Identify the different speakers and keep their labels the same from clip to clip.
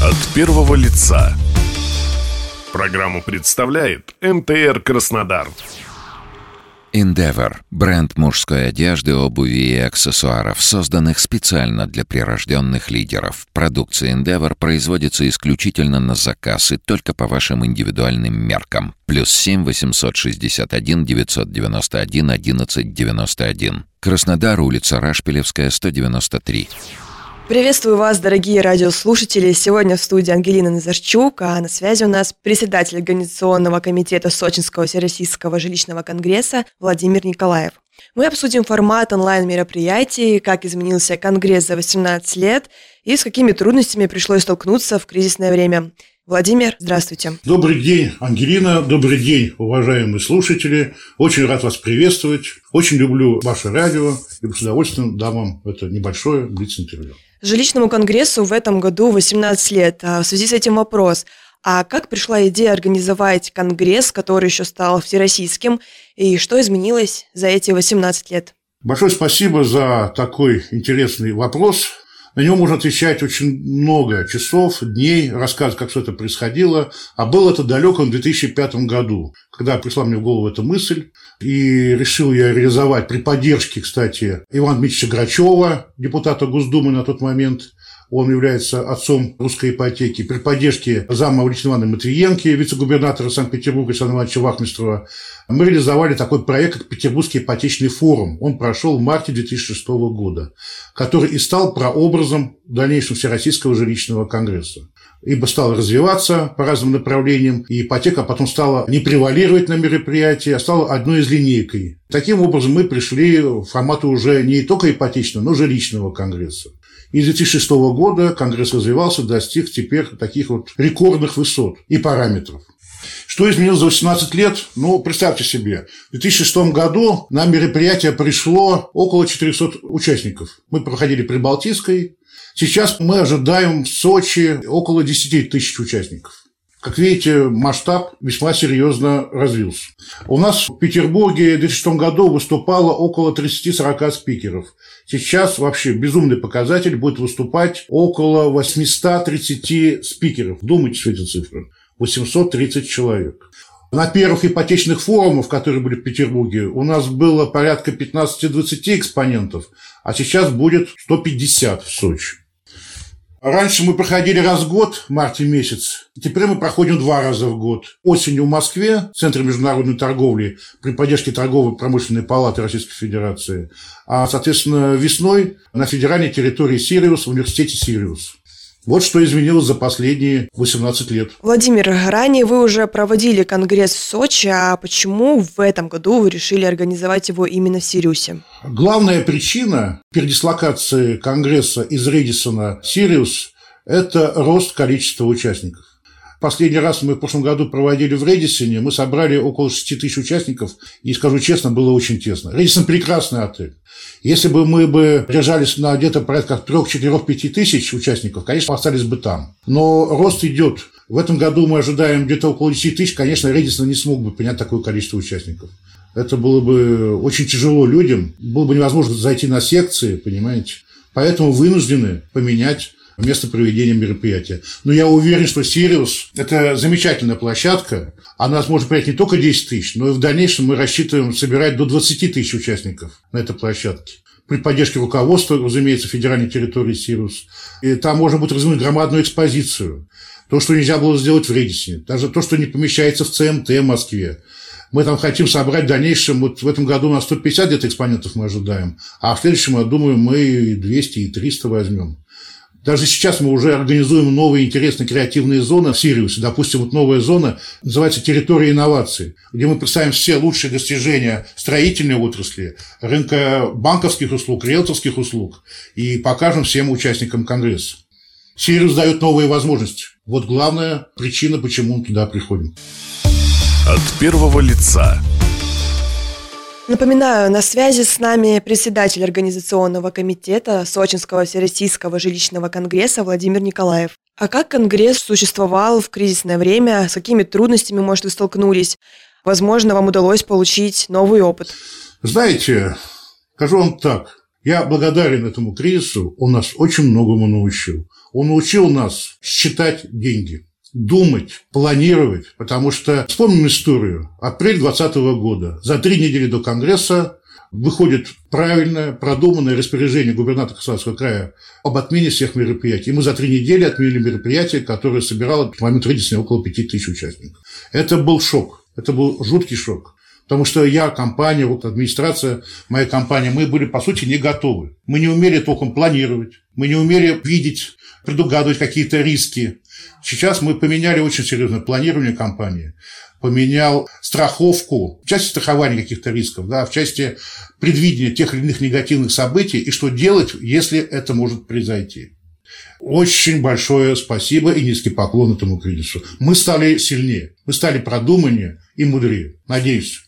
Speaker 1: От первого лица. Программу представляет МТР Краснодар.
Speaker 2: Endeavor – бренд мужской одежды, обуви и аксессуаров, созданных специально для прирожденных лидеров. Продукция Endeavor производится исключительно на заказ и только по вашим индивидуальным меркам. Плюс 7 861 991 1191. Краснодар, улица Рашпилевская, 193.
Speaker 3: Приветствую вас, дорогие радиослушатели. Сегодня в студии Ангелина Назарчук, а на связи у нас председатель Организационного комитета Сочинского Всероссийского жилищного конгресса Владимир Николаев. Мы обсудим формат онлайн-мероприятий, как изменился конгресс за 18 лет и с какими трудностями пришлось столкнуться в кризисное время. Владимир, здравствуйте.
Speaker 4: Добрый день, Ангелина. Добрый день, уважаемые слушатели. Очень рад вас приветствовать. Очень люблю ваше радио и с удовольствием дам вам это небольшое блиц-интервью.
Speaker 3: Жилищному конгрессу в этом году 18 лет. А в связи с этим вопрос. А как пришла идея организовать конгресс, который еще стал всероссийским, и что изменилось за эти 18 лет?
Speaker 4: Большое спасибо за такой интересный вопрос. На него можно отвечать очень много часов, дней, рассказывать, как все это происходило. А было это далеко в 2005 году, когда пришла мне в голову эта мысль. И решил я реализовать при поддержке, кстати, Ивана Дмитриевича Грачева, депутата Госдумы на тот момент, он является отцом русской ипотеки. При поддержке зама Валентина Ивановны Матвиенки, вице-губернатора Санкт-Петербурга Александра Ивановича Вахмистрова, мы реализовали такой проект, как Петербургский ипотечный форум. Он прошел в марте 2006 года, который и стал прообразом дальнейшего Всероссийского жилищного конгресса ибо стал развиваться по разным направлениям, и ипотека потом стала не превалировать на мероприятии, а стала одной из линейкой. Таким образом, мы пришли в формату уже не только ипотечного, но жилищного конгресса. И с 2006 года Конгресс развивался, достиг теперь таких вот рекордных высот и параметров. Что изменилось за 18 лет? Ну, представьте себе, в 2006 году на мероприятие пришло около 400 участников. Мы проходили при Балтийской. Сейчас мы ожидаем в Сочи около 10 тысяч участников. Как видите, масштаб весьма серьезно развился. У нас в Петербурге в 2006 году выступало около 30-40 спикеров. Сейчас вообще безумный показатель будет выступать около 830 спикеров. Думайте, в эти цифры. 830 человек. На первых ипотечных форумах, которые были в Петербурге, у нас было порядка 15-20 экспонентов, а сейчас будет 150 в Сочи. Раньше мы проходили раз в год, в марте месяц. Теперь мы проходим два раза в год. Осенью в Москве, в Центре международной торговли, при поддержке торговой промышленной палаты Российской Федерации. А, соответственно, весной на федеральной территории Сириус, в университете Сириус. Вот что изменилось за последние 18 лет.
Speaker 3: Владимир, ранее вы уже проводили конгресс в Сочи, а почему в этом году вы решили организовать его именно в Сириусе?
Speaker 4: Главная причина передислокации конгресса из Рэдиссона в Сириус – это рост количества участников. Последний раз мы в прошлом году проводили в Рэдиссоне, мы собрали около 6 тысяч участников, и, скажу честно, было очень тесно. Редисон – прекрасный отель. Если бы мы бы держались на где-то порядка 3, 4, 5 тысяч участников, конечно, остались бы там. Но рост идет. В этом году мы ожидаем где-то около 10 тысяч. Конечно, Редисон не смог бы принять такое количество участников. Это было бы очень тяжело людям. Было бы невозможно зайти на секции, понимаете. Поэтому вынуждены поменять место проведения мероприятия. Но я уверен, что Сириус – это замечательная площадка. Она сможет принять не только 10 тысяч, но и в дальнейшем мы рассчитываем собирать до 20 тысяч участников на этой площадке при поддержке руководства, разумеется, федеральной территории Сириус. И там можно будет развернуть громадную экспозицию. То, что нельзя было сделать в Редисне, даже то, что не помещается в ЦМТ в Москве. Мы там хотим собрать в дальнейшем, вот в этом году на 150 где-то экспонентов мы ожидаем, а в следующем, я думаю, мы и 200, и 300 возьмем. Даже сейчас мы уже организуем новые интересные креативные зоны в Сириусе. Допустим, вот новая зона называется «Территория инноваций», где мы представим все лучшие достижения строительной отрасли, рынка банковских услуг, риэлторских услуг и покажем всем участникам Конгресса. Сириус дает новые возможности. Вот главная причина, почему мы туда приходим.
Speaker 1: От первого лица
Speaker 3: Напоминаю, на связи с нами председатель организационного комитета Сочинского Всероссийского жилищного конгресса Владимир Николаев. А как конгресс существовал в кризисное время? С какими трудностями, может, вы столкнулись? Возможно, вам удалось получить новый опыт.
Speaker 4: Знаете, скажу вам так. Я благодарен этому кризису, он нас очень многому научил. Он научил нас считать деньги думать, планировать, потому что вспомним историю. Апрель 2020 года. За три недели до Конгресса выходит правильное, продуманное распоряжение губернатора Краснодарского края об отмене всех мероприятий. И мы за три недели отменили мероприятие, которое собирало в момент рождения около пяти тысяч участников. Это был шок. Это был жуткий шок. Потому что я, компания, вот администрация, моя компания, мы были, по сути, не готовы. Мы не умели толком планировать, мы не умели видеть, предугадывать какие-то риски. Сейчас мы поменяли очень серьезное планирование компании, поменял страховку, в части страхования каких-то рисков, да, в части предвидения тех или иных негативных событий и что делать, если это может произойти. Очень большое спасибо и низкий поклон этому кризису. Мы стали сильнее, мы стали продуманнее и мудрее. Надеюсь.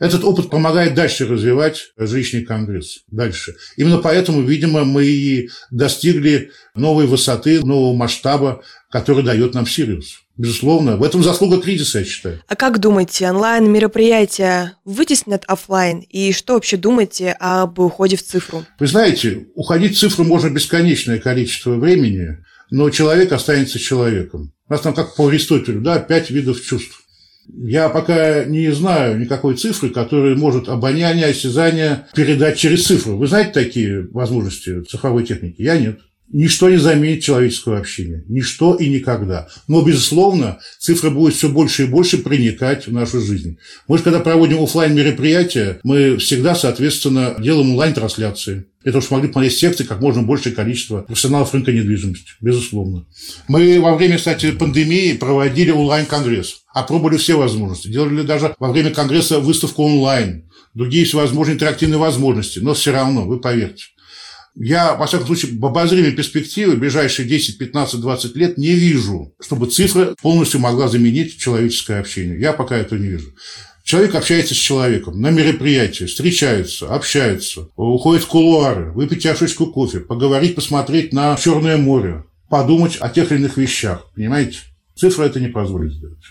Speaker 4: Этот опыт помогает дальше развивать жилищный конгресс. Дальше. Именно поэтому, видимо, мы и достигли новой высоты, нового масштаба, который дает нам Сириус. Безусловно, в этом заслуга кризиса, я считаю.
Speaker 3: А как думаете, онлайн-мероприятия вытеснят офлайн? И что вообще думаете об уходе в цифру?
Speaker 4: Вы знаете, уходить в цифру можно бесконечное количество времени, но человек останется человеком. У нас там, как по Аристотелю, да, пять видов чувств. Я пока не знаю никакой цифры, которая может обоняние, осязание передать через цифру. Вы знаете такие возможности цифровой техники? Я нет. Ничто не заменит человеческого общения. Ничто и никогда. Но, безусловно, цифра будет все больше и больше проникать в нашу жизнь. Мы же, когда проводим офлайн мероприятия, мы всегда, соответственно, делаем онлайн-трансляции. Это уж могли посмотреть секции как можно большее количество профессионалов рынка недвижимости, безусловно. Мы во время, кстати, пандемии проводили онлайн-конгресс, опробовали все возможности, делали даже во время конгресса выставку онлайн, другие всевозможные интерактивные возможности, но все равно, вы поверьте, я, во всяком случае, в обозримой перспективе, ближайшие 10, 15, 20 лет не вижу, чтобы цифра полностью могла заменить человеческое общение. Я пока этого не вижу. Человек общается с человеком на мероприятии, встречаются, общаются, уходит в кулуары, выпить чашечку кофе, поговорить, посмотреть на Черное море, подумать о тех или иных вещах. Понимаете? Цифра это не позволит сделать.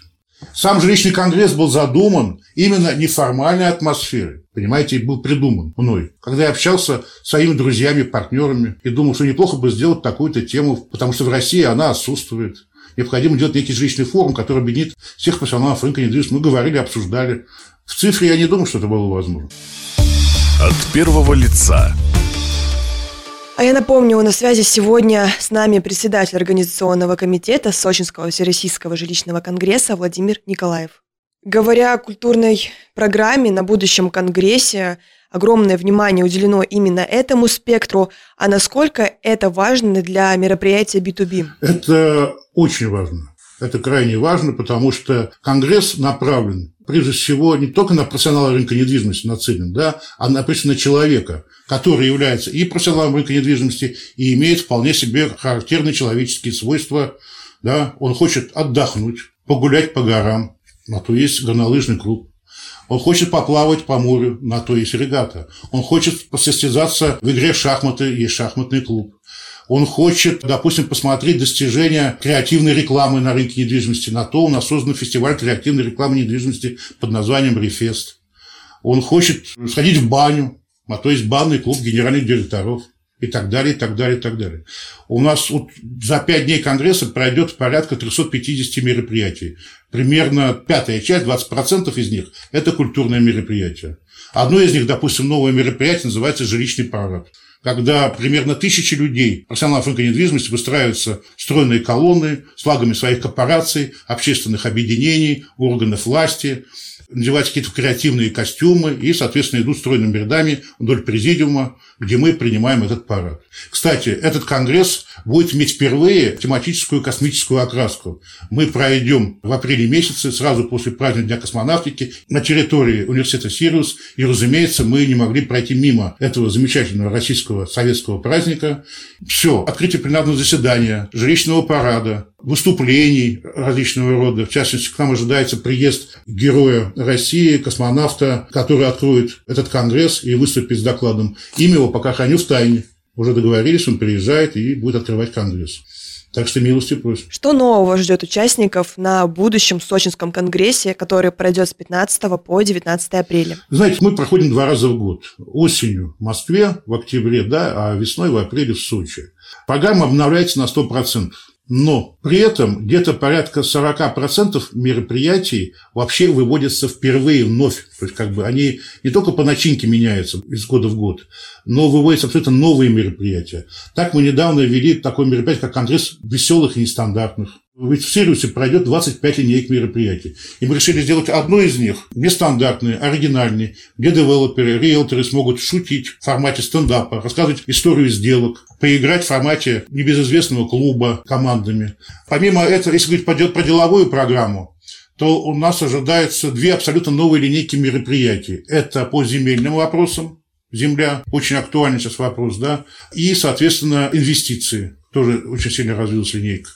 Speaker 4: Сам жилищный конгресс был задуман именно неформальной атмосферой. Понимаете, был придуман мной. Когда я общался с своими друзьями, партнерами, и думал, что неплохо бы сделать такую-то тему, потому что в России она отсутствует. Необходимо делать некий жилищный форум, который объединит всех профессионалов рынка недвижимости. Мы говорили, обсуждали. В цифре я не думаю, что это было возможно.
Speaker 1: От первого лица
Speaker 3: а я напомню, на связи сегодня с нами председатель Организационного комитета Сочинского Всероссийского жилищного конгресса Владимир Николаев. Говоря о культурной программе на будущем конгрессе, огромное внимание уделено именно этому спектру, а насколько это важно для мероприятия B2B?
Speaker 4: Это очень важно. Это крайне важно, потому что Конгресс направлен прежде всего не только на профессионала рынка недвижимости нацелен, да, а на, на человека, который является и профессионалом рынка недвижимости, и имеет вполне себе характерные человеческие свойства. Да. Он хочет отдохнуть, погулять по горам, на то есть горнолыжный клуб. Он хочет поплавать по морю, на то есть регата. Он хочет посостязаться в игре шахматы, есть шахматный клуб он хочет, допустим, посмотреть достижения креативной рекламы на рынке недвижимости. На то у нас создан фестиваль креативной рекламы недвижимости под названием «Рефест». Он хочет сходить в баню, а то есть банный клуб генеральных директоров и так далее, и так далее, и так далее. У нас вот за пять дней Конгресса пройдет порядка 350 мероприятий. Примерно пятая часть, 20% из них – это культурные мероприятия. Одно из них, допустим, новое мероприятие называется «Жилищный парад» когда примерно тысячи людей, профессионалов рынка недвижимости, выстраиваются стройные колонны с флагами своих корпораций, общественных объединений, органов власти, надевать какие-то креативные костюмы и, соответственно, идут стройными рядами вдоль президиума, где мы принимаем этот парад. Кстати, этот конгресс будет иметь впервые тематическую космическую окраску. Мы пройдем в апреле месяце, сразу после праздника Дня космонавтики, на территории университета Сириус, и, разумеется, мы не могли пройти мимо этого замечательного российского советского праздника. Все, открытие пленарного заседания, жилищного парада, выступлений различного рода. В частности, к нам ожидается приезд героя России, космонавта, который откроет этот конгресс и выступит с докладом. Имя его пока храню в тайне. Уже договорились, он приезжает и будет открывать конгресс. Так что милости просим.
Speaker 3: Что нового ждет участников на будущем Сочинском конгрессе, который пройдет с 15 по 19 апреля?
Speaker 4: Знаете, мы проходим два раза в год. Осенью в Москве, в октябре, да, а весной в апреле в Сочи. Программа обновляется на 100%. Но при этом где-то порядка 40% мероприятий вообще выводятся впервые вновь. То есть как бы они не только по начинке меняются из года в год, но выводятся абсолютно новые мероприятия. Так мы недавно ввели такое мероприятие, как Конгресс веселых и нестандартных. В Сириусе пройдет 25 линейок мероприятий. И мы решили сделать одну из них нестандартной, оригинальной, где девелоперы, риэлторы смогут шутить в формате стендапа, рассказывать историю сделок, поиграть в формате небезызвестного клуба командами. Помимо этого, если говорить про деловую программу, то у нас ожидается две абсолютно новые линейки мероприятий. Это по земельным вопросам, земля, очень актуальный сейчас вопрос, да, и, соответственно, инвестиции. Тоже очень сильно развилась линейка.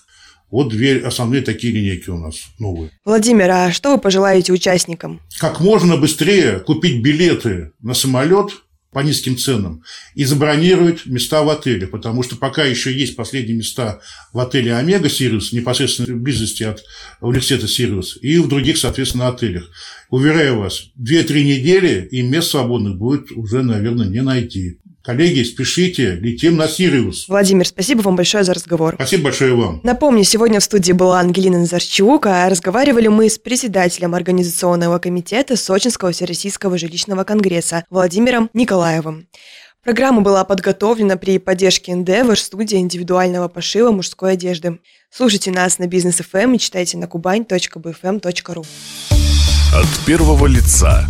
Speaker 4: Вот две основные такие линейки у нас новые.
Speaker 3: Владимир, а что вы пожелаете участникам?
Speaker 4: Как можно быстрее купить билеты на самолет по низким ценам и забронировать места в отеле, потому что пока еще есть последние места в отеле Омега Сириус, непосредственно в близости от университета Сириус, и в других, соответственно, отелях. Уверяю вас, 2-3 недели и мест свободных будет уже, наверное, не найти. Коллеги, спешите, летим на Сириус.
Speaker 3: Владимир, спасибо вам большое за разговор.
Speaker 4: Спасибо большое вам.
Speaker 3: Напомню, сегодня в студии была Ангелина Назарчук, а разговаривали мы с председателем Организационного комитета Сочинского Всероссийского жилищного конгресса Владимиром Николаевым. Программа была подготовлена при поддержке Endeavor, студии индивидуального пошива мужской одежды. Слушайте нас на бизнес FM эм и читайте на kubaň.bfm.ru.
Speaker 1: От первого лица